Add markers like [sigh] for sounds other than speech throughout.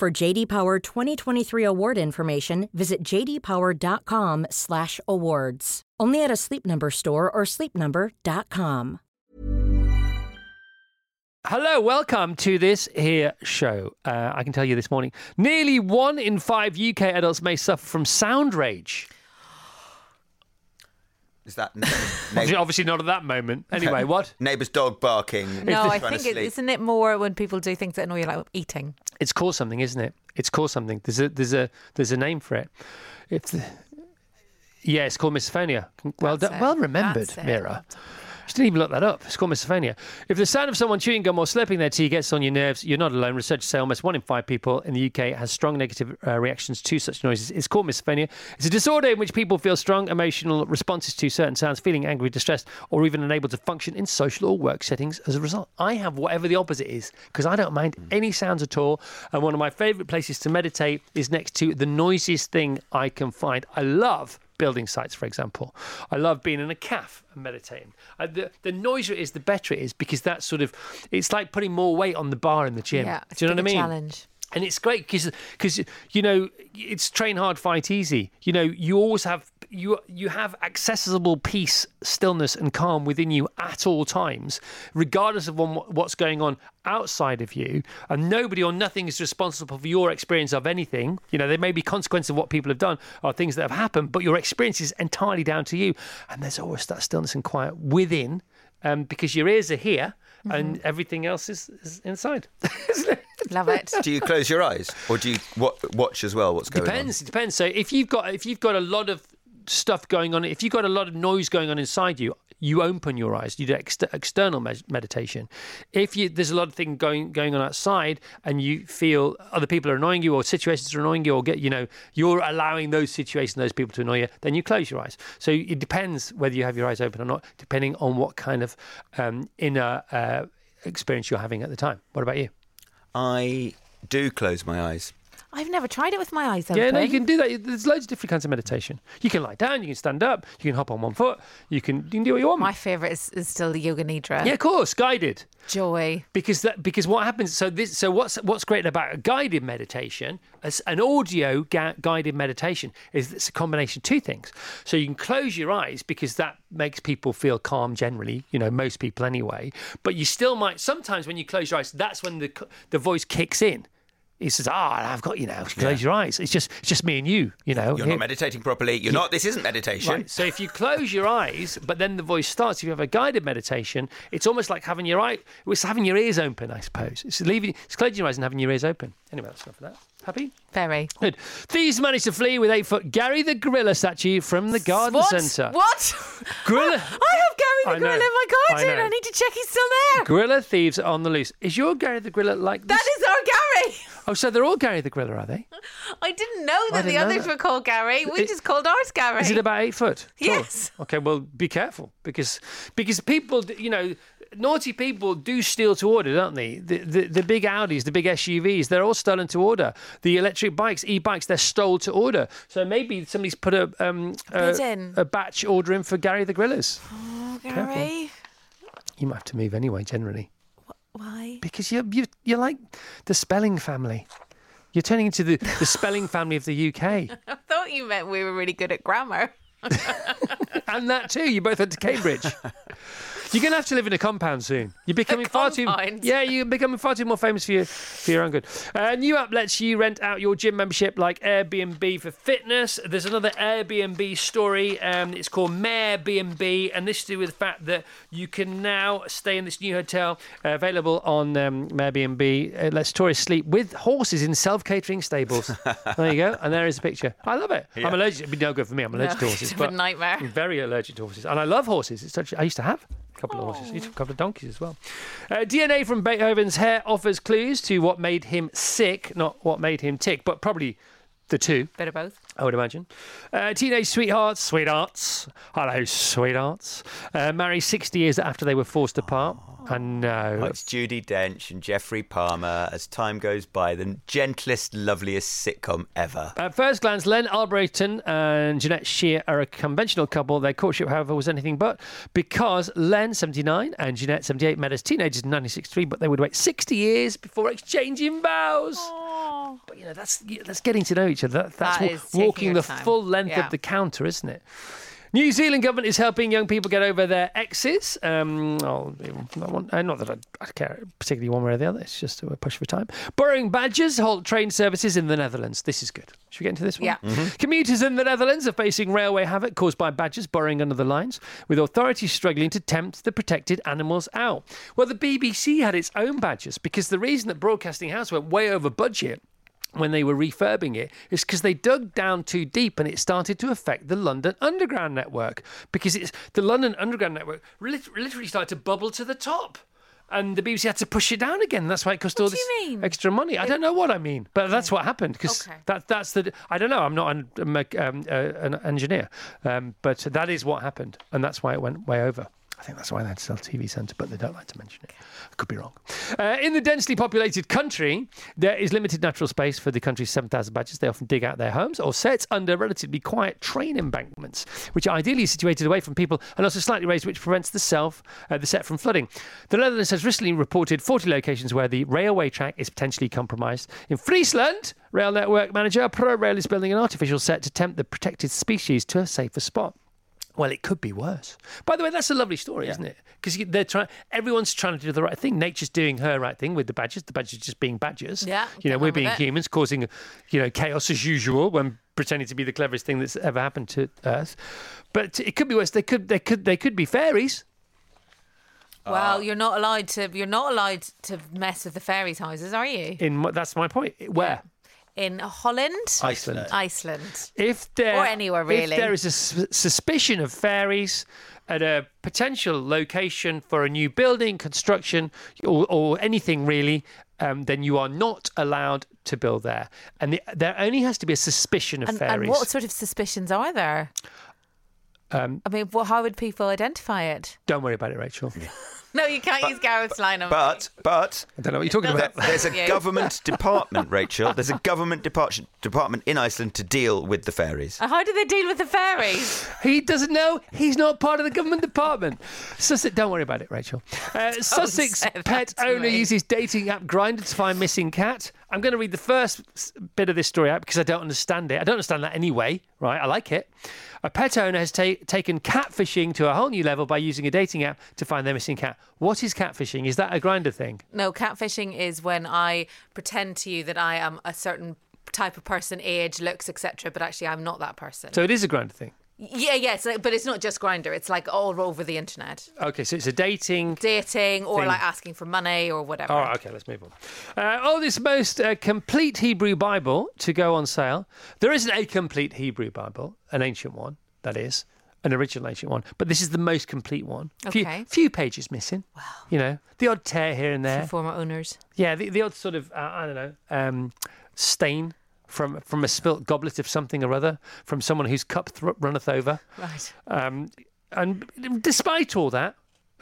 For JD Power 2023 award information, visit jdpower.com/awards. Only at a Sleep Number store or sleepnumber.com. Hello, welcome to this here show. Uh, I can tell you this morning, nearly one in five UK adults may suffer from sound rage. Is that [laughs] Obviously, obviously not at that moment. Anyway, what? [laughs] neighbour's dog barking? No, I think it, sleep? isn't it more when people do things that annoy you, like eating. It's called something, isn't it? It's called something. There's a there's a there's a name for it. It's the, yeah, it's called misophonia. Well That's done, it. well remembered, That's. Mira. She didn't even look that up. It's called misophonia. If the sound of someone chewing gum or slurping their tea gets on your nerves, you're not alone. Researchers say almost one in five people in the UK has strong negative uh, reactions to such noises. It's called misophonia. It's a disorder in which people feel strong emotional responses to certain sounds, feeling angry, distressed, or even unable to function in social or work settings as a result. I have whatever the opposite is because I don't mind any sounds at all. And one of my favourite places to meditate is next to the noisiest thing I can find. I love building sites, for example. I love being in a cafe and meditating. Uh, the, the noisier it is, the better it is because that's sort of, it's like putting more weight on the bar in the gym. Yeah, Do you know what I mean? challenge. And it's great because because you know it's train hard, fight easy. You know you always have you you have accessible peace, stillness, and calm within you at all times, regardless of what, what's going on outside of you. And nobody or nothing is responsible for your experience of anything. You know there may be consequences of what people have done or things that have happened, but your experience is entirely down to you. And there's always that stillness and quiet within, um, because your ears are here. And mm-hmm. everything else is, is inside. [laughs] Love it. [laughs] Do you close your eyes, or do you wa- watch as well? What's going depends. It depends. So if you've got if you've got a lot of stuff going on, if you've got a lot of noise going on inside you, you open your eyes. You do ex- external med- meditation. If you, there's a lot of things going going on outside, and you feel other people are annoying you, or situations are annoying you, or get you know you're allowing those situations, those people to annoy you, then you close your eyes. So it depends whether you have your eyes open or not, depending on what kind of um, inner uh, experience you're having at the time. What about you? I do close my eyes. I've never tried it with my eyes open. Yeah, no, you can do that. There's loads of different kinds of meditation. You can lie down, you can stand up, you can hop on one foot, you can you can do what you want. My favourite is, is still the Yoga Nidra. yeah, of course, guided. Joy. Because that because what happens? So this so what's what's great about a guided meditation, as an audio ga- guided meditation, is it's a combination of two things. So you can close your eyes because that makes people feel calm generally. You know, most people anyway. But you still might sometimes when you close your eyes, that's when the the voice kicks in. He says, "Ah, I've got you now. Close your eyes. It's just it's just me and you. You know, You're Here- not meditating properly. You're not. This isn't meditation. Right. So if you close your eyes, but then the voice starts, if you have a guided meditation, it's almost like having your eye, it's having your ears open, I suppose. It's leaving, it's closing your eyes and having your ears open. Anyway, that's enough of that. Happy? Very. Good. Thieves managed to flee with eight foot Gary the Gorilla statue from the garden what? centre. What? Gorilla. [laughs] I have Gary I the Gorilla know. in my garden. know. I, need to check he's still there. Gorilla thieves are on the loose. Is your Gary the Gorilla like this? That is our Gary. [laughs] Oh, so they're all Gary the Griller, are they? I didn't know that didn't the know others that. were called Gary. We It- just called ours Gary. Is it about eight foot? tall? Yes. Okay, well, be careful because because people, you know, naughty people do steal to order, don't they? The, the the big Audis, the big SUVs, they're all stolen to order. The electric bikes, e-bikes, they're stole to order. So maybe somebody's put a um a, in. a batch order in for Gary the Grillers. oh, Gary? You might have to move anyway, generally, Why? because you're you you're like the spelling family. You're turning into the, the spelling [laughs] family of the UK. I thought you meant we were really good at grammar. [laughs] And that too. You both went to Cambridge. [laughs] You're going to have to live in a compound soon. You're becoming far too. Yeah, you're becoming far too more famous for your for your own good. A new app lets you rent out your gym membership like Airbnb for fitness. There's another Airbnb story. Um, it's called Mare B&B, this is to do with the fact that you can now stay in this new hotel uh, available on um, Mare B&B. It lets tourists sleep with horses in self-catering stables. [laughs] there you go, and there is a picture. I love it. I'm allergic. It'd be no good for me. I'm allergic to [laughs] horses. it's a nightmare. I'm very allergic to horses, and I love horses. It's such. I used to have A couple of horses. A couple of donkeys as well. Uh, DNA from Beethoven's hair offers clues to what made him sick, not what made him tick, but probably the two. Bit of both. I would imagine. Uh, teenage sweethearts, sweethearts, hello, sweethearts, uh, marry 60 years after they were forced apart. I know. Oh, it's Judi Dench and Geoffrey Palmer. As time goes by, the gentlest, loveliest sitcom ever. At first glance, Len Albrighton and Jeanette Shear are a conventional couple. Their courtship, however, was anything but because Len, 79, and Jeanette, 78, met as teenagers in 1963, but they would wait 60 years before exchanging vows. But you know, that's that's getting to know each other. That, that's That wa- walking the time. full length Yeah. of the counter, isn't it? New Zealand government is helping young people get over their exes. Um, oh, I want- uh, not that I, I care particularly one way or the other. It's just a push for time. Borrowing badges halt train services in the Netherlands. This is good. Should we get into this one? Yeah. Commuters in the Netherlands are facing railway havoc caused by badgers borrowing under the lines, with authorities struggling to tempt the protected animals out. Well, the BBC had its own badgers because the reason that Broadcasting House went way over budget when they were refurbing it is because they dug down too deep and it started to affect the London Underground network because it's the London Underground network literally started to bubble to the top. And the BBC had to push it down again. That's why it cost all this extra money. I don't know what I mean, but that's what happened because Okay. that that's the. I don't know. I'm not an, um, uh, an engineer, um, but that is what happened, and that's why it went way over. I think that's why they had to sell TV Centre, but they don't like to mention it. I could be wrong. Uh, in the densely populated country, there is limited natural space for the country's 7,000 badgers. They often dig out their homes or setts under relatively quiet train embankments, which are ideally situated away from people and also slightly raised, which prevents the self, uh, the set from flooding. The Netherlands has recently reported 40 locations where the railway track is potentially compromised. In Friesland, rail network manager ProRail is building an artificial sett to tempt the protected species to a safer spot. Well, it could be worse. By the way, that's a lovely story, isn't it? Because they're trying. Everyone's trying to do the right thing. Nature's doing her right thing with the badgers. The badgers just being badgers. Yeah, You know, we're being humans, causing, you know, chaos as usual when pretending to be the cleverest thing that's ever happened to Earth. But it could be worse. They could. They could. They could be fairies. Well, uh, you're not allowed to. You're not allowed to mess with the fairies' houses, are you? In that's my point. Where In Holland, Iceland. Iceland. If there Or anywhere, really. If there is a suspicion of fairies at a potential location for a new building construction or, or anything really, um, then you are not allowed to build there. And the, there only has to be a suspicion of And, fairies. and what sort of suspicions are there? Um, I mean, well, how would people identify it? Don't worry about it, Rachel. No, you can't use Gareth's line on But, but I don't know what you're talking about. [laughs] there's a government [laughs] department, Rachel. There's a government depart- department in Iceland to deal with the fairies. And How do they deal with the fairies? [laughs] He doesn't know. He's not part of the government department. Sussex, don't worry about it, Rachel. Uh, Sussex pet owner me. uses dating app Grindr to find missing cat. I'm going to read the first bit of this story out because I don't understand it. I don't understand that anyway, right? I like it. A pet owner has ta- taken catfishing to a whole new level by using a dating app to find their missing cat. What is catfishing? Is that a Grindr thing? No, catfishing is when I pretend to you that I am a certain type of person, age, looks, etc., but actually I'm not that person. So it is a Grindr thing. Yeah, yes, but it's not just Grindr. It's like all over the internet, Okay, so it's a dating dating or Thing. like asking for money or whatever. All right, okay, let's move on. Uh, oh, this most uh, complete Hebrew Bible to go on sale. There isn't a complete Hebrew Bible, an ancient one, that is, an original ancient one, but this is the most complete one. Few, Okay. few pages missing. Wow. You know, the odd tear here and For there. former owners. Yeah, the, the odd sort of, uh, I don't know, um, stain from from a spilt goblet of something or other, from someone whose cup thr runneth over. Right. Um, and despite all that,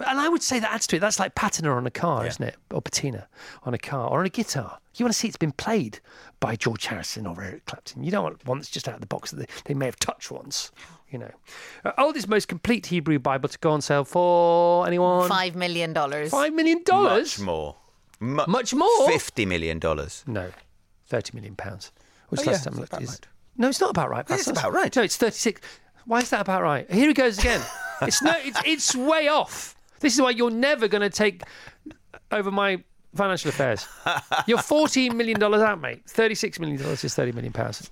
and I would say that adds to it. That's like patina on a car, isn't it? Or patina on a car or on a guitar. You want to see it's been played by George Harrison or Eric Clapton. You don't want one that's just out of the box that they, they may have touched once. You know, uh, oldest, most complete Hebrew Bible to go on sale for anyone? Five million dollars. Five million dollars. Much more. Mu- Much more? Fifty million dollars. No, thirty million pounds. Which Oh, last yeah, time I it's looked about is right. no, it's not about right. It's That's- about right. No, it's thirty-six. Why is that about right? Here he goes again. [laughs] it's no, it's, it's way off. This is why you're never going to take over my financial affairs. You're fourteen million dollars out, mate. Thirty-six million dollars is thirty million pounds.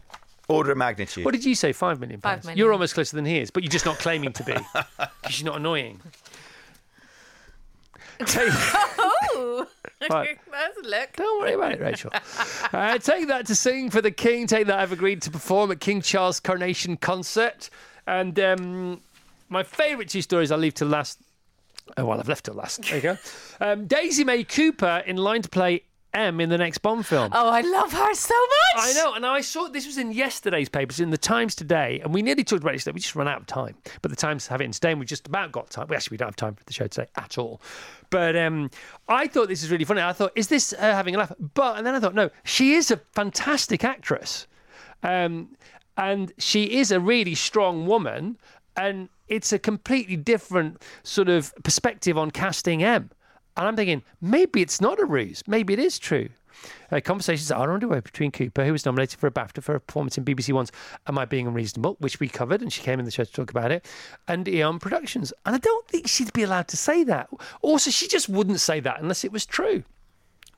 Order of magnitude. What did you say? Five million pounds. million. You're almost closer than he is, but you're just not claiming to be because you're not annoying. [laughs] Take- Oh, Right. that's a look. Don't worry about it, Rachel. [laughs] uh, take that to sing for the King. Take that I've agreed to perform at King Charles Coronation Concert. And um, my favourite two stories I'll leave to last. Oh, well, I've left till last. [laughs] There you go. Um, Daisy May Cooper in line to play M in the next Bond film. Oh, I love her so much. I know, and I saw this was in yesterday's papers, in the Times today, and we nearly talked about it today. We just ran out of time, but the Times have it in today, and we just about got time. We actually, we don't have time for the show today at all. But um, I thought this is really funny. I thought, is this her having a laugh? But and then I thought, no, she is a fantastic actress, um, and she is a really strong woman, and it's a completely different sort of perspective on casting M. And I'm thinking, maybe it's not a ruse. Maybe it is true. Uh, conversations are underway between Cooper, who was nominated for a BAFTA for a performance in BBC One's Am I Being Unreasonable, which we covered, and she came in the show to talk about it, and Eon Productions. And I don't think she'd be allowed to say that. Also, she just wouldn't say that unless it was true.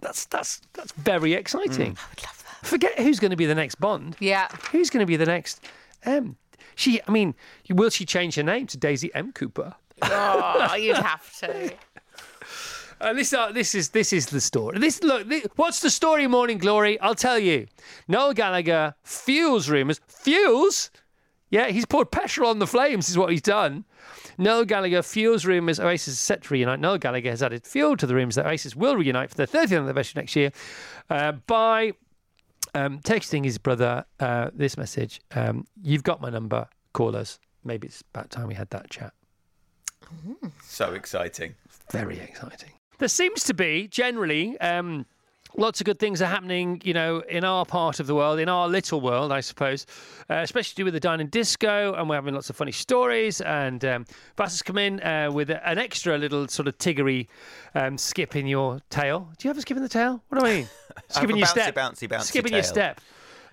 That's that's that's very exciting. I would love that. Forget who's going to be the next Bond. Yeah. Who's going to be the next M? She, I mean, will she change her name to Daisy M. Cooper? Oh, you'd [laughs] have to. Uh, this, uh, this is this is the story. This look. This, what's the story? Morning Glory. I'll tell you. Noel Gallagher fuels rumours. Fuels. Yeah, he's poured petrol on the flames. Is what he's done. Noel Gallagher fuels rumours Oasis is set to reunite. Noel Gallagher has added fuel to the rumours that Oasis will reunite for their 30th anniversary next year uh, by um, texting his brother uh, this message. Um, You've got my number. Call us. Maybe it's about time we had that chat. So exciting. very exciting. There seems to be generally um, lots of good things are happening, you know, in our part of the world, in our little world, I suppose, uh, especially to do with the dine and disco, and we're having lots of funny stories. And um, Vass has come in uh, with an extra little sort of tiggery um, skip in your tail. Do you have a skip in the tail? What do I mean? [laughs] Skipping your bouncy, step. bouncy, bouncy Skipping your step.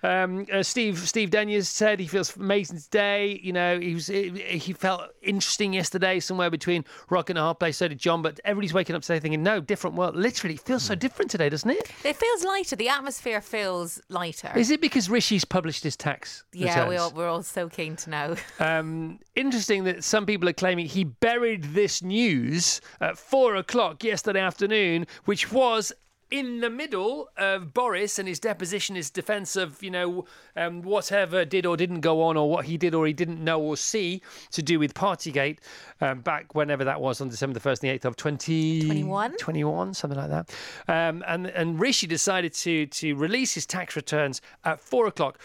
Um, uh, Steve Steve Denyers said he feels amazing today. You know, he was he, he felt interesting yesterday, somewhere between rock and a hard place. So did John, but everybody's waking up today thinking, no, different world. Literally, it feels so different today, doesn't it? It feels lighter. The atmosphere feels lighter. Is it because Rishi's published his tax? yeah, we all, we're all so keen to know. [laughs] Um, interesting that some people are claiming he buried this news at four o'clock yesterday afternoon, which was in the middle of Boris and his deposition, his defence of, you know, um, whatever did or didn't go on, or what he did or he didn't know or see to do with Partygate um, back whenever that was on December the 1st and the 8th of 20... 21? 21, something like that. Um, and, and Rishi decided to, to release his tax returns at four o'clock.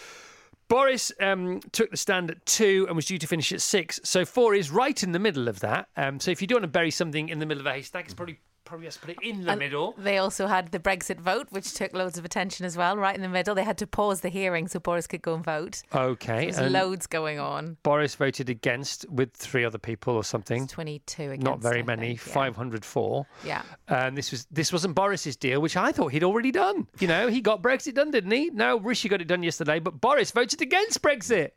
Boris um, took the stand at two and was due to finish at six. So four is right in the middle of that. Um, so if you don't want to bury something in the middle of a haystack, it's probably probably has to put it in the And middle. They also had the Brexit vote, which took loads of attention as well, right in the middle. They had to pause the hearing so Boris could go and vote. Okay. There's loads going on. Boris voted against with three other people or something. It's 22 against. Not very I many. think, yeah. 504. Yeah. And this was this wasn't Boris's deal, which I thought he'd already done. You know, he got Brexit done, didn't he? No, Rishi got it done yesterday, but Boris voted against Brexit.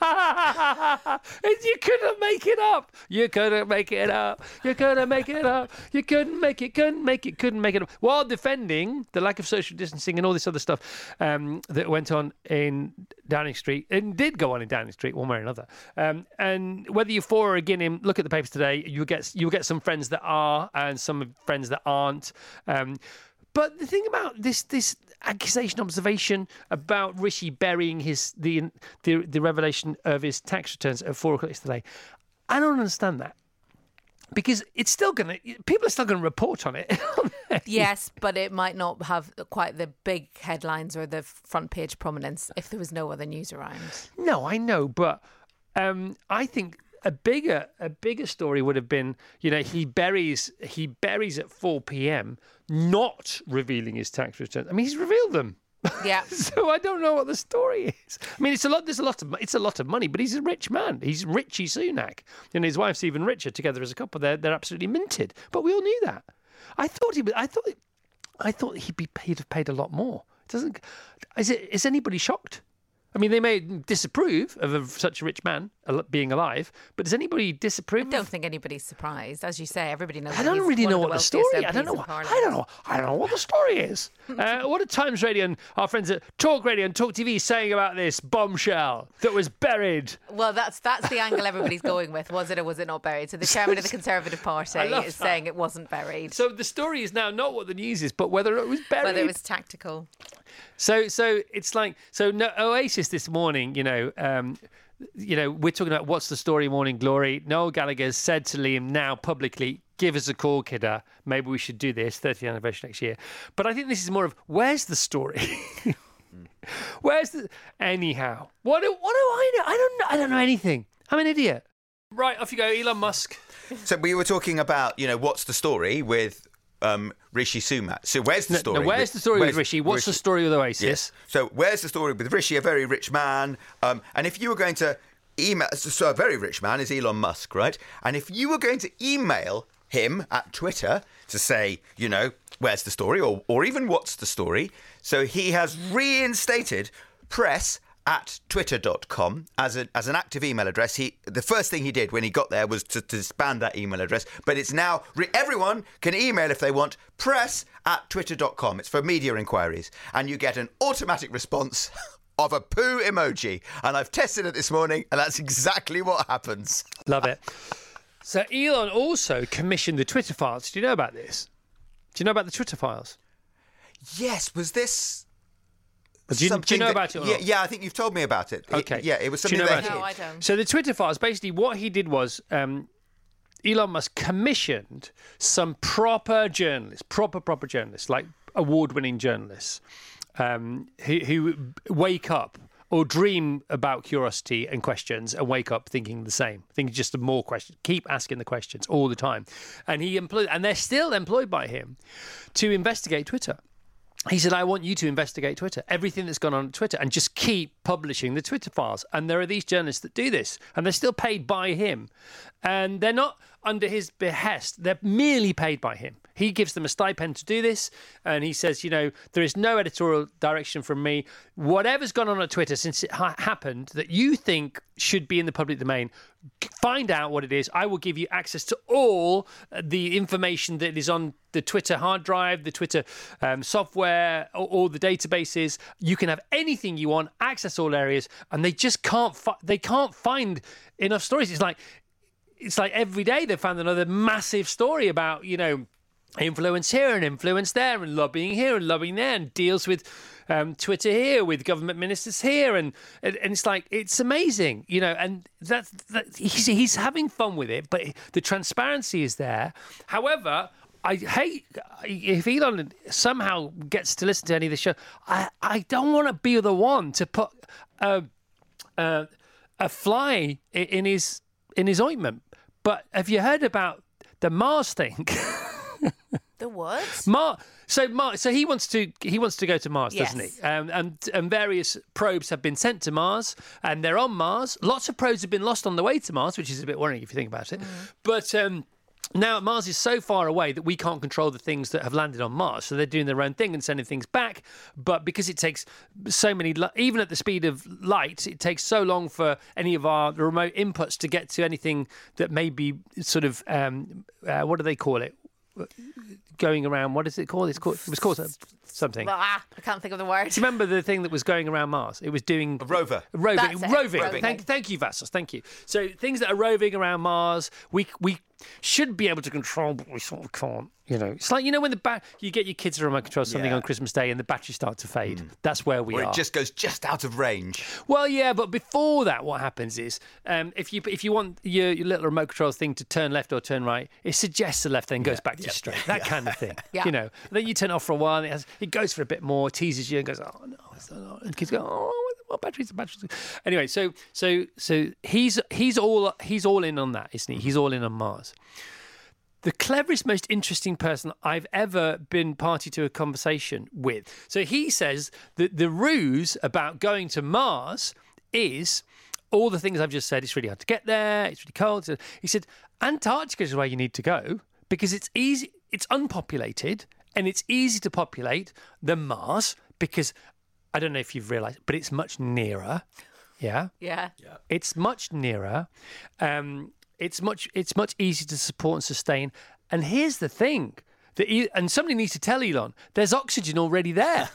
[laughs] you couldn't make it up. You couldn't make it up. You couldn't make it up. You couldn't make it. Couldn't make it. Couldn't make it up. While defending the lack of social distancing and all this other stuff um, that went on in Downing Street and did go on in Downing Street one way or another. Um, and whether you're for or against him, look at the papers today. You'll get you'll get some friends that are and some friends that aren't. Um, but the thing about this this accusation observation about Rishi burying his the the, the revelation of his tax returns at four o'clock yesterday, I don't understand that. Because it's still gonna people are still gonna report on it. [laughs] Yes, but it might not have quite the big headlines or the front page prominence if there was no other news around. No, I know, but um, I think a bigger a bigger story would have been, you know, he buries he buries at four p.m. not revealing his tax returns. I mean, he's revealed them. Yeah. [laughs] so I don't know what the story is. I mean, it's a lot. There's a lot of. It's a lot of money, but he's a rich man. He's Richie Sunak, and his wife's even richer. Together as a couple, they're they're absolutely minted. But we all knew that. I thought he. was- I thought. I thought he'd be paid have paid a lot more. Doesn't? Is it? Is anybody shocked? I mean, they may disapprove of, of such a rich man being alive, but does anybody disapprove? I don't think anybody's surprised. As you say, everybody knows. I don't really know what the story. I don't know. What, I don't know. I don't know what the story is. [laughs] uh, what are Times Radio and our friends at Talk Radio and Talk TV saying about this bombshell that was buried? Well, that's that's the angle everybody's [laughs] going with. Was it or was it not buried? So the chairman of the Conservative Party [laughs] is saying it wasn't buried, So the story is now not what the news is, but whether it was buried. whether it was tactical. So so it's like so no, Oasis this morning, you know, um, you know, we're talking about what's the story, Morning Glory. Noel Gallagher said to Liam now publicly, "Give us a call, kidder. Maybe we should do this 30th anniversary next year." But I think this is more of where's the story. [laughs] Where's the anyhow? What do what do I know? I don't know. I don't know anything. I'm an idiot. Right, off you go, Elon Musk. So we were talking about, you know, what's the story with um, Rishi Sunak. So where's the story? no, where's with- the story where's- with Rishi? What's the story with Oasis? Yes. So where's the story with Rishi, a very rich man? Um, and if you were going to email, so a very rich man is Elon Musk, right? And if you were going to email him at Twitter to say, you know, where's the story, or or even what's the story? So he has reinstated press at twitter.com as, a, as an active email address. He the first thing he did when he got there was to, to disband that email address, but it's now re- everyone can email if they want press at twitter.com. It's for media inquiries, and you get an automatic response. [laughs] Of a poo emoji, and I've tested it this morning, and that's exactly what happens. Love it. So Elon also commissioned the Twitter files. Do you know about this? Do you know about the Twitter files? Yes, was this? Do you, do you know that- about it? Or yeah, not? yeah, I think you've told me about it. It- Okay. yeah, it was Do you something know that No. I don't. So the Twitter files, basically, what he did was um, Elon Musk commissioned some proper journalists, proper proper journalists, like award-winning journalists, um, who, who wake up or dream about curiosity and questions and wake up thinking the same, thinking just the more questions, keep asking the questions all the time, and he employed, and they're still employed by him to investigate Twitter he said, I want you to investigate Twitter, everything that's gone on at Twitter, and just keep publishing the Twitter files. And there are these journalists that do this, and they're still paid by him. And they're not under his behest, they're merely paid by him. He gives them a stipend to do this, and he says, You know, there is no editorial direction from me. Whatever's gone on at Twitter since it ha- happened that you think should be in the public domain, find out what it is. I will give you access to all the information that is on the Twitter hard drive, the Twitter um, software, all, all the databases. You can have anything you want, access all areas, and they just can't. Fi- they can't find enough stories. It's like it's like every day they found another massive story about you know influence here and influence there and lobbying here and lobbying there and deals with um, Twitter here with government ministers here and, and and it's like it's amazing you know and that's that he's, he's having fun with it but the transparency is there however I hate if Elon somehow gets to listen to any of the show I, I don't want to be the one to put a, a, a fly in his in his ointment but have you heard about the Mars thing? [laughs] The what? Mar- so Mar- so he wants to he wants to go to Mars, doesn't he? Um, and and various probes have been sent to Mars, and they're on Mars. Lots of probes have been lost on the way to Mars, which is a bit worrying if you think about it. But um, now Mars is so far away that we can't control the things that have landed on Mars. So they're doing their own thing and sending things back. But because it takes so many, even at the speed of light, it takes so long for any of our remote inputs to get to anything that may be sort of um, uh, what do they call it? Going around, what is it called? It's called. It was called something. Ah, I can't think of the word. Do you remember the thing that was going around Mars? It was doing A rover. roving, That's it, roving. roving. Thank, thank you, Vassos. Thank you. So things that are roving around Mars, we we should be able to control, but we sort of can't. You know, it's like you know when the ba- you get your kids to remote control something Yeah. on Christmas Day and the batteries start to fade. That's where we Or are. it just goes just out of range. Well, yeah, but before that, what happens is um, if you if you want your, your little remote control thing to turn left or turn right, it suggests the left, then goes back to straight. [laughs] That kind of thing. [laughs] Yeah. You know, then you turn it off for a while, and it, has, it goes for a bit more, teases you, and goes, oh no, it's not. And kids go, oh, what batteries? Batteries. Anyway, so so so he's he's all he's all in on that, isn't he? He's all in on Mars the cleverest, most interesting person I've ever been party to a conversation with. So he says that the ruse about going to Mars is all the things I've just said. It's really hard to get there. It's really cold. He said Antarctica is where you need to go because it's easy. It's unpopulated and it's easy to populate than Mars because I don't know if you've realised, but it's much nearer. Yeah. Yeah. yeah. It's much nearer. Um, it's much it's much easier to support and sustain. And here's the thing that E- and somebody needs to tell Elon there's oxygen already there.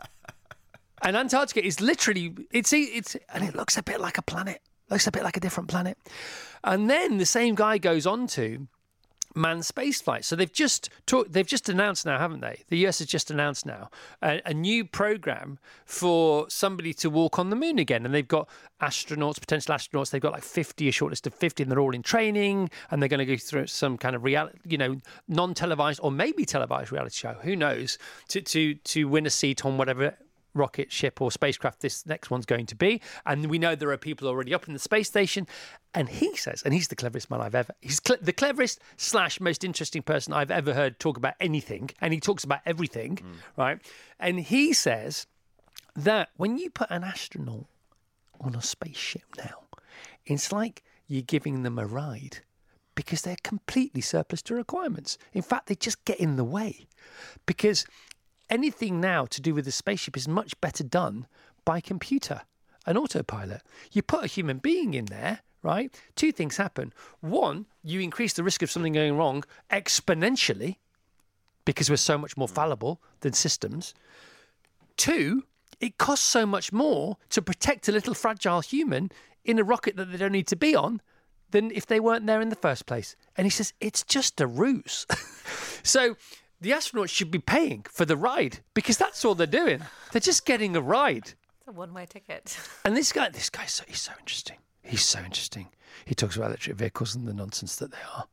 [laughs] and Antarctica is literally it's it's and it looks a bit like a planet. Looks a bit like a different planet. And then the same guy goes on to manned space flight. So they've just talk, they've just announced now, haven't they? The US has just announced now a, a, new program for somebody to walk on the moon again, and they've got astronauts, potential astronauts. They've got like fifty, a short list of fifty, and they're all in training, and they're going to go through some kind of reality, you know, non-televised or maybe televised reality show. Who knows? To to to win a seat on whatever rocket ship or spacecraft this next one's going to be. And we know there are people already up in the space station. And he says, and he's the cleverest man I've ever, he's the cleverest slash most interesting person I've ever heard talk about anything. And he talks about everything, mm. right? And he says that when you put an astronaut on a spaceship now, it's like you're giving them a ride because they're completely surplus to requirements. In fact, they just get in the way because anything now to do with the spaceship is much better done by computer, an autopilot. You put a human being in there, right? Two things happen. One, you increase the risk of something going wrong exponentially because we're so much more fallible than systems. Two, it costs so much more to protect a little fragile human in a rocket that they don't need to be on than if they weren't there in the first place. And he says, it's just a ruse. [laughs] so the astronauts should be paying for the ride because that's all they're doing. They're just getting a ride. It's a one-way ticket. [laughs] And this guy, this guy, so, he's so interesting. He's so interesting. He talks about electric vehicles and the nonsense that they are.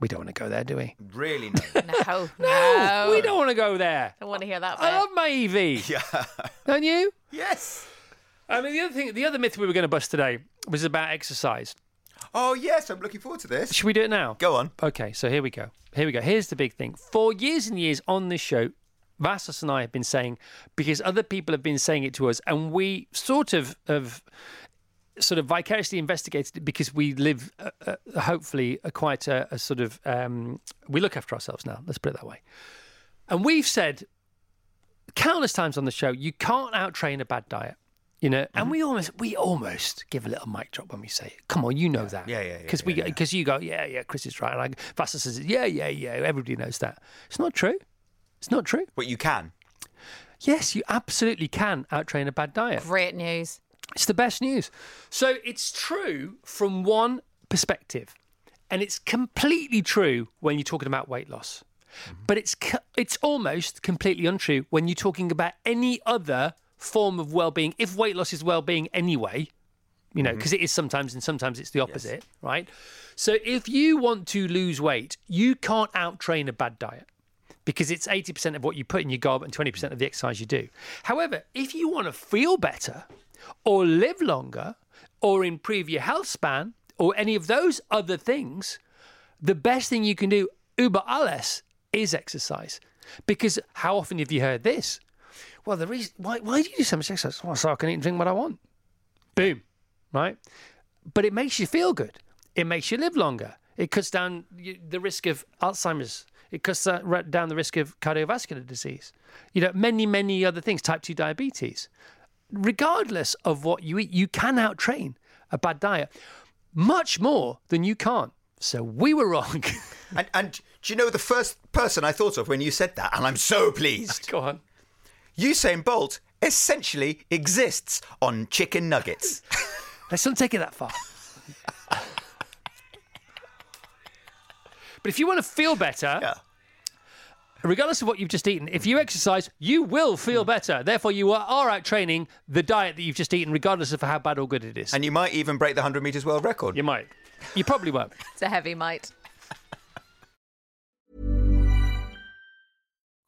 We don't want to go there, do we? Really? No. [laughs] no, no, we don't want to go there. I want to hear that. Bit. I love my EV. Yeah. Don't you? Yes. I mean, the other thing, the other myth we were going to bust today was about exercise. Oh yes, I'm looking forward to this. Should we do it now? Go on. Okay, so here we go. Here we go. Here's the big thing. For years and years on this show, Vassos and I have been saying, because other people have been saying it to us, and we sort of have sort of vicariously investigated it because we live, uh, uh, hopefully, a quite a, a sort of, um, we look after ourselves now, let's put it that way. And we've said countless times on the show, you can't outtrain a bad diet you know and mm-hmm. we almost we almost give a little mic drop when we say it. Come on you know that. Yeah yeah because yeah, we yeah, because you go yeah yeah chris is right. Like Vassos says yeah yeah yeah everybody knows that. It's not true. It's not true. But you can. Yes you absolutely can outtrain a bad diet. Great news. It's the best news. So it's true from one perspective and it's completely true when you're talking about weight loss. Mm-hmm. but it's it's almost completely untrue when you're talking about any other form of well-being if weight loss is well-being anyway you know because mm-hmm. sometimes and sometimes it's the opposite yes. right so if you want to lose weight you can't out-train a bad diet because it's 80% of what you put in your gob and 20% of the exercise you do however if you want to feel better or live longer or improve your health span or any of those other things the best thing you can do uber alles is exercise because how often have you heard this well, the reason why why do you do so much exercise? Well, so I can eat and drink what I want. Boom, right? But it makes you feel good. It makes you live longer. It cuts down the risk of Alzheimer's. It cuts down the risk of cardiovascular disease. You know, many many other things. Type two diabetes. Regardless of what you eat, you can out train a bad diet much more than you can't. So we were wrong. [laughs] and, and do you know the first person I thought of when you said that? And I'm so pleased. [laughs] Go on. Usain Bolt essentially exists on chicken nuggets. [laughs] Let's not take it that far. but if you want to feel better, yeah. regardless of what you've just eaten, if you exercise, you will feel better. Therefore, you are, are out training the diet that you've just eaten, regardless of how bad or good it is. And you might even break the 100 metres world record. You might. You probably won't. It's a heavy might. [laughs]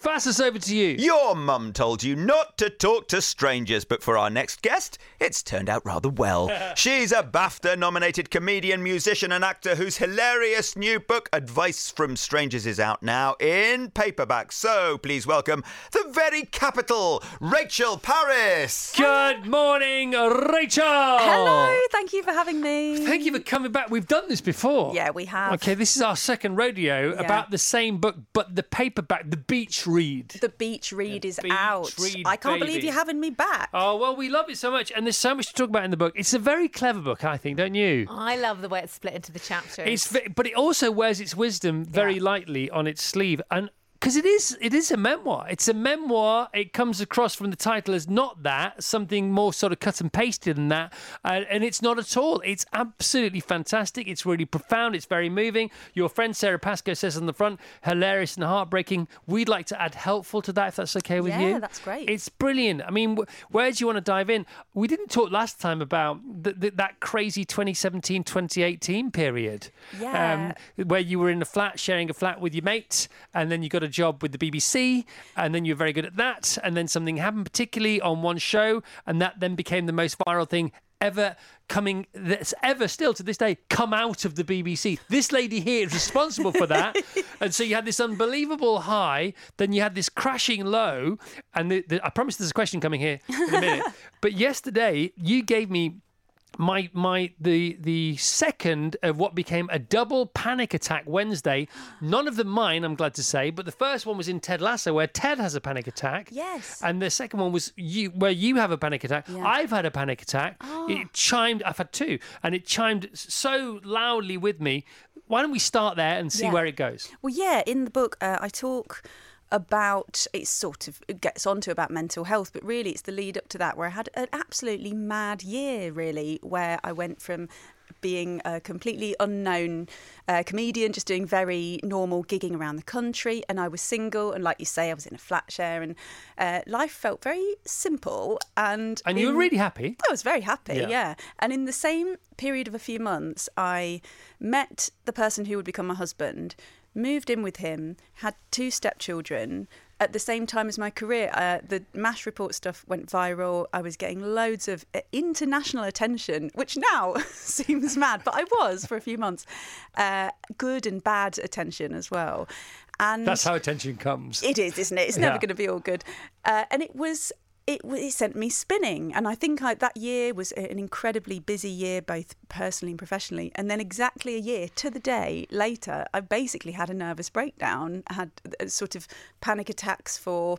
Vass over to you. Your mum told you not to talk to strangers, but for our next guest, it's turned out rather well. [laughs] She's a BAFTA nominated comedian, musician, and actor whose hilarious new book, Advice from Strangers, is out now in paperback. So please welcome the very capital, Rachel Parris. Good morning, Rachel. Hello, thank you for having me. Thank you for coming back. We've done this before. Yeah, we have. Okay, this is our second rodeo Yeah. about the same book, but the paperback, the beach read. The beach read is beach out. read, I can't believe you're having me back. Oh, well, we love it so much, and there's so much to talk about in the book. It's a very clever book, I think, don't you? I love the way it's split into the chapters. It's, but it also wears its wisdom very Yeah. lightly on its sleeve, and because it is, it is a memoir. It's a memoir. It comes across from the title as not that, something more sort of cut and pasted than that, uh, and it's not at all. It's absolutely fantastic. It's really profound. It's very moving. Your friend Sara Pascoe says on the front, hilarious and heartbreaking. We'd like to add helpful to that, if that's okay with Yeah, you. Yeah, that's great. It's brilliant. I mean, wh- where do you want to dive in? We didn't talk last time about th- th- that crazy 2017 2018 period. Yeah. Um, where you were in a flat, sharing a flat with your mate, and then you got a job with the BBC, and then you were very good at that, and then something happened, particularly on one show, and that then became the most viral thing ever coming that's ever still to this day come out of the BBC. This lady here is responsible for that. [laughs] and so you had this unbelievable high, then you had this crashing low, and the, the, I promise there's a question coming here in a minute. [laughs] but yesterday you gave me my my the the second of what became a double panic attack Wednesday. None of them mine, I'm glad to say, but the first one was in Ted Lasso where Ted has a panic attack. Yes. And the second one was you where you have a panic attack. Yeah. I've had a panic attack. Oh. It chimed I've had two and it chimed so loudly with me. Why don't we start there and see Yeah. where it goes? Well, yeah, in the book, uh, I talk about it sort of gets onto about mental health but really it's the lead up to that where i had an absolutely mad year really where i went from being a completely unknown uh, comedian just doing very normal gigging around the country and i was single and like you say i was in a flat share and uh, life felt very simple and And you were really happy. I was very happy, Yeah. yeah. And in the same period of a few months, I met the person who would become my husband, moved in with him, had two stepchildren. At the same time as my career, uh, the MASH report stuff went viral. I was getting loads of uh, international attention, which now [laughs] seems mad, but I was for a few months. Uh, good and bad attention as well. And That's how attention comes. it is, isn't it? It's never Yeah. going to be all good. Uh, and it was. It, it sent me spinning, and I think I, that year was an incredibly busy year, both personally and professionally. And then, exactly a year to the day later, I basically had a nervous breakdown. I had uh, sort of panic attacks for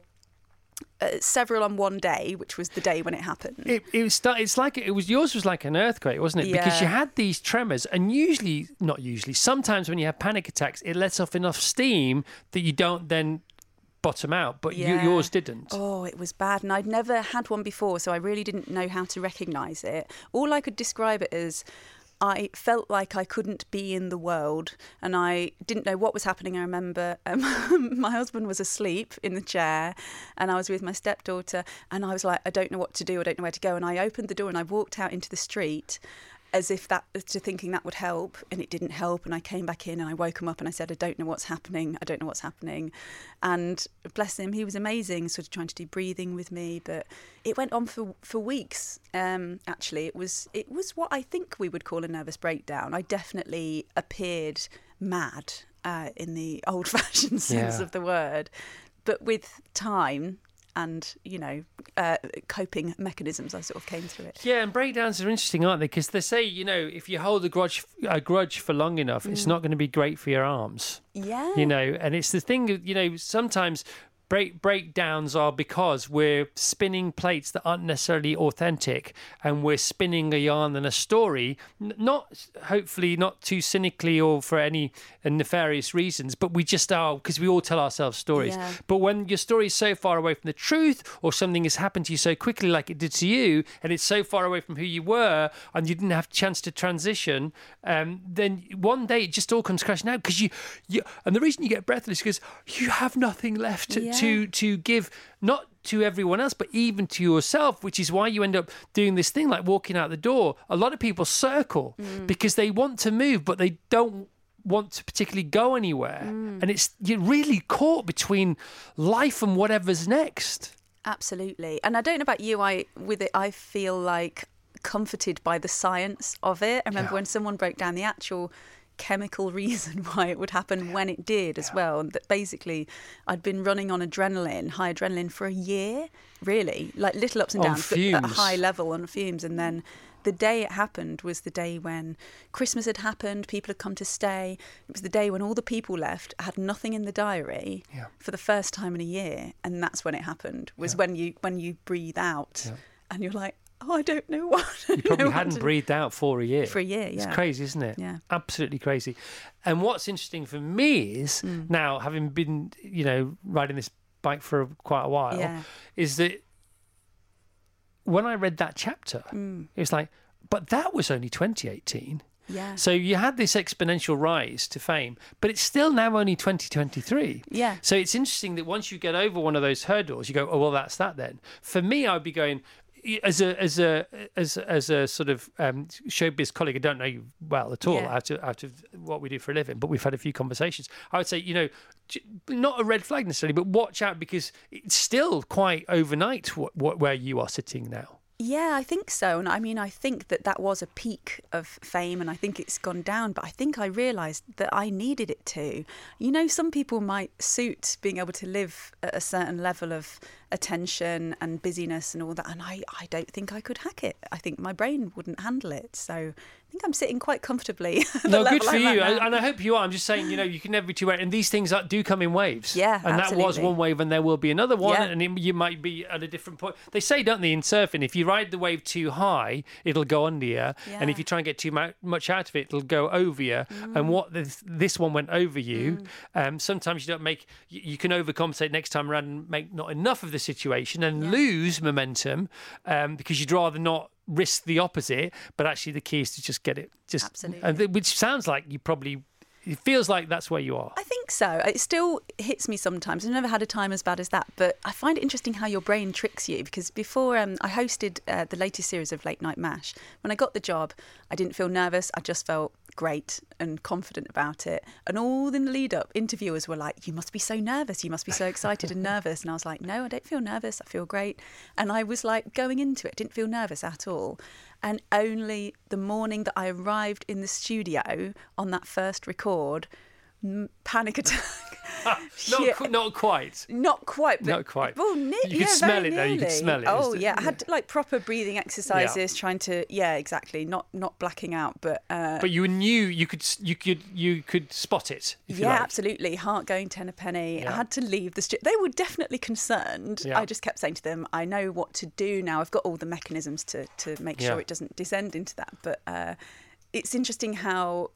uh, several on one day, which was the day when it happened. It, it was it's like it was yours was like an earthquake, wasn't it? Yeah. Because you had these tremors, and usually, not usually, sometimes when you have panic attacks, it lets off enough steam that you don't then bottom out. But you, yours didn't. Oh, it was bad. And I'd never had one before, so I really didn't know how to recognise it. All I could describe it as I felt like I couldn't be in the world and I didn't know what was happening. I remember um, [laughs] my husband was asleep in the chair and I was with my stepdaughter and I was like, I don't know what to do, I don't know where to go. And I opened the door and I walked out into the street as if that to thinking that would help and it didn't help and I came back in and I woke him up and I said I don't know what's happening. I don't know what's happening. And bless him he was amazing sort of trying to do breathing with me but it went on for for weeks um actually. It was it was what I think we would call a nervous breakdown. I definitely appeared mad uh, in the [laughs] old fashioned sense Yeah. of the word but with time and you know uh, coping mechanisms I sort of came through it Yeah, and breakdowns are interesting, aren't they? Because they say, you know, if you hold a grudge, a grudge for long enough, it's not going to be great for your arms. yeah you know and it's the thing you know sometimes break breakdowns are because we're spinning plates that aren't necessarily authentic and we're spinning a yarn and a story not hopefully not too cynically or for any nefarious reasons but we just are because we all tell ourselves stories Yeah. but when your story is so far away from the truth or something has happened to you so quickly like it did to you and it's so far away from who you were and you didn't have a chance to transition um, then one day it just all comes crashing out because you, you and the reason you get breathless is because you have nothing left to, Yeah. To to give not to everyone else but even to yourself which is why you end up doing this thing like walking out the door a lot of people circle Mm. because they want to move but they don't want to particularly go anywhere, Mm. and it's you're really caught between life and whatever's next. Absolutely. And I don't know about you, I with it I feel like comforted by the science of it. I remember Yeah. when someone broke down the actual chemical [laughs] reason why it would happen when it did as well. And that basically I'd been running on adrenaline, high adrenaline for a year, really. Like little ups and downs but at a high level on fumes and then the day it happened was the day when Christmas had happened, people had come to stay. It was the day when all the people left, I had nothing in the diary Yeah. for the first time in a year, and that's when it happened. Was when you when you breathe out, Yeah. and you're like, oh, I don't know [laughs] what. You probably hadn't to-" breathed out for a year. For a year, yeah. It's crazy, isn't it? Yeah. Absolutely crazy. And what's interesting for me is Mm. now, having been, you know, riding this bike for quite a while, Yeah. is that when I read that chapter, Mm. it was like, but that was only 2018. Yeah. So you had this exponential rise to fame, but it's still now only 2023. Yeah. So it's interesting that once you get over one of those hurdles, you go, oh well, that's that then. For me, I'd be going as a as a as as a sort of um, showbiz colleague. I don't know you well at all Yeah. out of out of what we do for a living, but we've had a few conversations. I would say, you know, not a red flag necessarily, but watch out because it's still quite overnight what, what where you are sitting now. Yeah, I think so. And I mean, I think that that was a peak of fame and I think it's gone down. But I think I realised that I needed it to. You know, some people might suit being able to live at a certain level of attention and busyness and all that. And I, I don't think I could hack it. I think my brain wouldn't handle it. So I think I'm sitting quite comfortably. [laughs] No, good for I'm you. I- and I hope you are. I'm just saying, you know, you can never be too right, and these things are, do come in waves. Yeah, and that was one wave, and there will be another one, Yeah. and it, you might be at a different point. They say, don't they, in surfing, if you ride the wave too high, it'll go under you, and Yeah. Mm. if you try and get too much out of it, it'll go over you. And what this, this one went over you. Um, sometimes you don't make, you, you can overcompensate next time around and make not enough of the situation and lose momentum um, because you'd rather not risk the opposite. But actually, the key is to just get it, just Absolutely. and which sounds like you probably. It feels like that's where you are. I think so. It still hits me sometimes. I've never had a time as bad as that, but I find it interesting how your brain tricks you because before um, I hosted uh, the latest series of Late Night Mash, when I got the job, I didn't feel nervous. I just felt great and confident about it. And all in the lead up, interviewers were like, You must be so nervous. You must be so excited and nervous. And I was like, No, I don't feel nervous. I feel great. And I was like going into it, didn't feel nervous at all. And only the morning that I arrived in the studio on that first record, panic attack. [laughs] [laughs] not, Yeah. qu- not quite. Not quite, but Not quite. Well, ne- You could smell it, though. You could smell it. Oh yeah, I had like proper breathing exercises, trying to yeah, exactly, not not blacking out, but uh, But you knew you could you could you could spot it. Yeah, absolutely, heart going ten a penny. Yeah. I had to leave the studio. They were definitely concerned. Yeah. I just kept saying to them, I know what to do now. I've got all the mechanisms to to make Yeah. sure it doesn't descend into that. But uh, it's interesting how.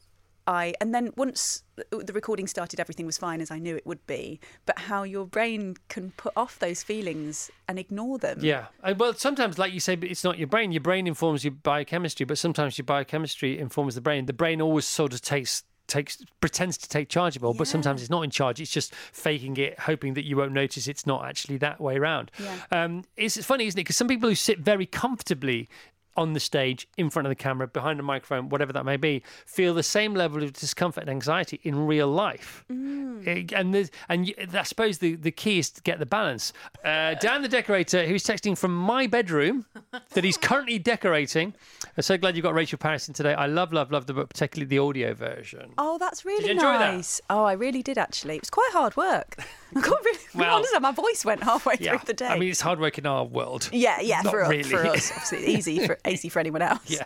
I and then once the recording started, everything was fine as I knew it would be. But how your brain can put off those feelings and ignore them. Yeah. Well, sometimes, like you say, it's not your brain. Your brain informs your biochemistry, but sometimes your biochemistry informs the brain. The brain always sort of takes takes pretends to take charge of it, all, but sometimes it's not in charge. It's just faking it, hoping that you won't notice it's not actually that way around. Yeah. Um, it's funny, isn't it? Because some people who sit very comfortably on the stage, in front of the camera, behind a microphone, whatever that may be, feel the same level of discomfort and anxiety in real life. Eh, And and I suppose the, the key is to get the balance. Uh, Dan the decorator, who's texting from my bedroom that he's currently decorating. I'm so glad you got Rachel Parris in today. I love, love, love the book, particularly the audio version. Oh, that's really you enjoy that? nice. Oh, I really did actually. It was quite hard work. [laughs] I got really Well- my voice went halfway Yeah, through the day. I mean it's hard work in our world. yeah, yeah, not for, us, really. for us, obviously easy for [laughs] easy for anyone else. Yeah.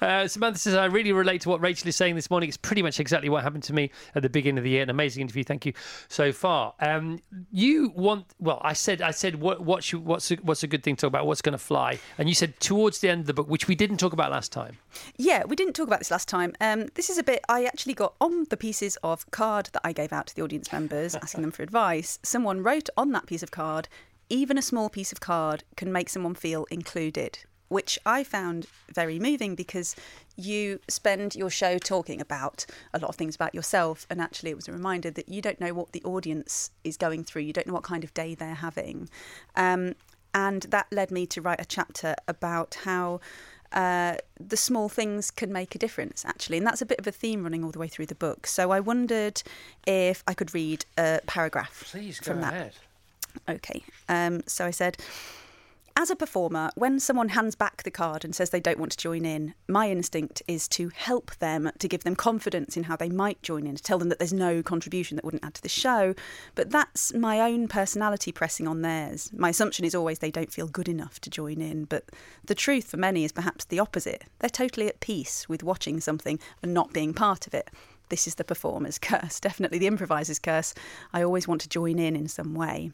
Uh, Samantha says, I really relate to what Rachel is saying this morning. It's pretty much exactly what happened to me at the beginning of the year. An amazing interview. Thank you so far. Um, you want, well, I said, I said, what, what should, what's, a, what's a good thing to talk about? What's going to fly? And you said towards the end of the book, which we didn't talk about last time. Yeah, we didn't talk about this last time. Um, this is a bit I actually got on the pieces of card that I gave out to the audience members, [laughs] asking them for advice. Someone wrote on that piece of card, even a small piece of card can make someone feel included, which I found very moving because you spend your show talking about a lot of things about yourself, and actually it was a reminder that you don't know what the audience is going through, you don't know what kind of day they're having. Um, and that led me to write a chapter about how uh, the small things can make a difference, actually. And that's a bit of a theme running all the way through the book. So I wondered if I could read a paragraph Please go from that. ahead. Okay. Um, so I said, as a performer, when someone hands back the card and says they don't want to join in, my instinct is to help them, to give them confidence in how they might join in, to tell them that there's no contribution that wouldn't add to the show. But that's my own personality pressing on theirs. My assumption is always they don't feel good enough to join in. But the truth for many is perhaps the opposite. They're totally at peace with watching something and not being part of it. This is the performer's [laughs] curse, definitely the improviser's curse. I always want to join in in some way.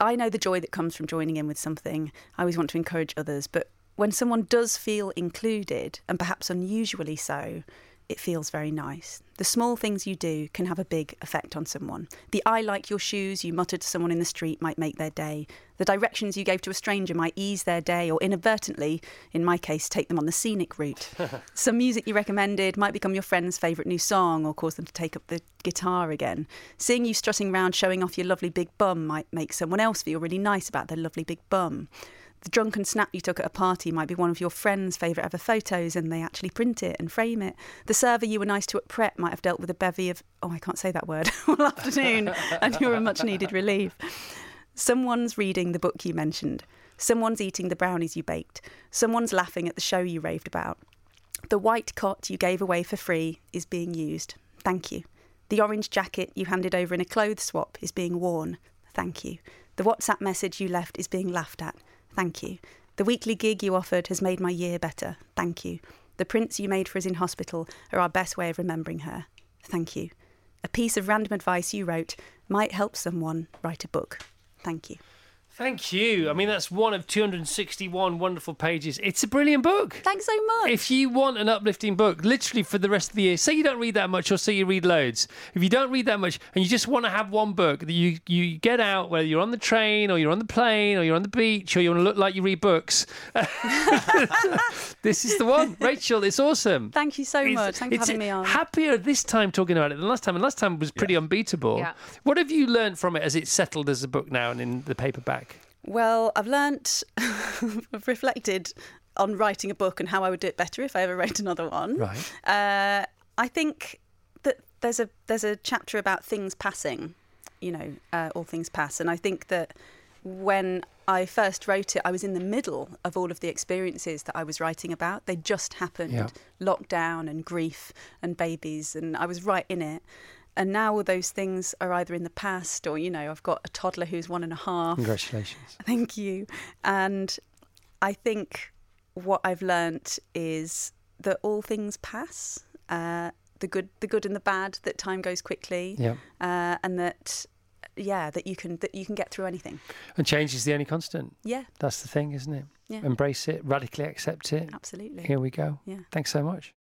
I know the joy that comes from joining in with something. I always want to encourage others, but when someone does feel included, and perhaps unusually so, it feels very nice. The small things you do can have a big effect on someone. The I like your shoes you muttered to someone in the street might make their day. The directions you gave to a stranger might ease their day, or inadvertently, in my case, take them on the scenic route. [laughs] Some music you recommended might become your friend's favourite new song or cause them to take up the guitar again. Seeing you strutting around showing off your lovely big bum might make someone else feel really nice about their lovely big bum. The drunken snap you took at a party might be one of your friend's favourite ever photos and they actually print it and frame it. The server you were nice to at Pret might have dealt with a bevy of, oh, I can't say that word, [laughs] all afternoon and you're a much needed relief. Someone's reading the book you mentioned. Someone's eating the brownies you baked. Someone's laughing at the show you raved about. The white cot you gave away for free is being used. Thank you. The orange jacket you handed over in a clothes swap is being worn. Thank you. The WhatsApp message you left is being laughed at. Thank you. The weekly gig you offered has made my year better. Thank you. The prints you made for us in hospital are our best way of remembering her. Thank you. A piece of random advice you wrote might help someone write a book. Thank you. Thank you. I mean, that's one of 261 wonderful pages. It's a brilliant book. Thanks so much. If you want an uplifting book, literally for the rest of the year, say you don't read that much or say you read loads. If you don't read that much and you just want to have one book that you, you get out, whether you're on the train or you're on the plane or you're on the beach or you want to look like you read books, [laughs] this is the one. Rachel, it's awesome. Thank you so It's- much. Thanks for having me on. Happier this time talking about it than last time, and last time was pretty unbeatable. Yeah. What have you learned from it as it's settled as a book now and in the paperback? Well, I've learnt, [laughs] I've reflected on writing a book and how I would do it better if I ever wrote another one. Right. Uh, I think that there's a there's a chapter about things passing, you know, uh, all things pass, and I think that when I first wrote it, I was in the middle of all of the experiences that I was writing about. They just happened, Yeah. lockdown and grief and babies, and I was right in it. And now all those things are either in the past or, you know, I've got a toddler who's one and a half. Congratulations. [laughs] Thank you. And I think what I've learnt is that all things pass. Uh, the good, the good and the bad. That time goes quickly. Yeah. Uh, and that, yeah, that you can that you can get through anything. And change is the only constant. Yeah, That's the thing, isn't it? Yeah. Embrace it, radically accept it. absolutely. Here we go. Yeah. Thanks so much.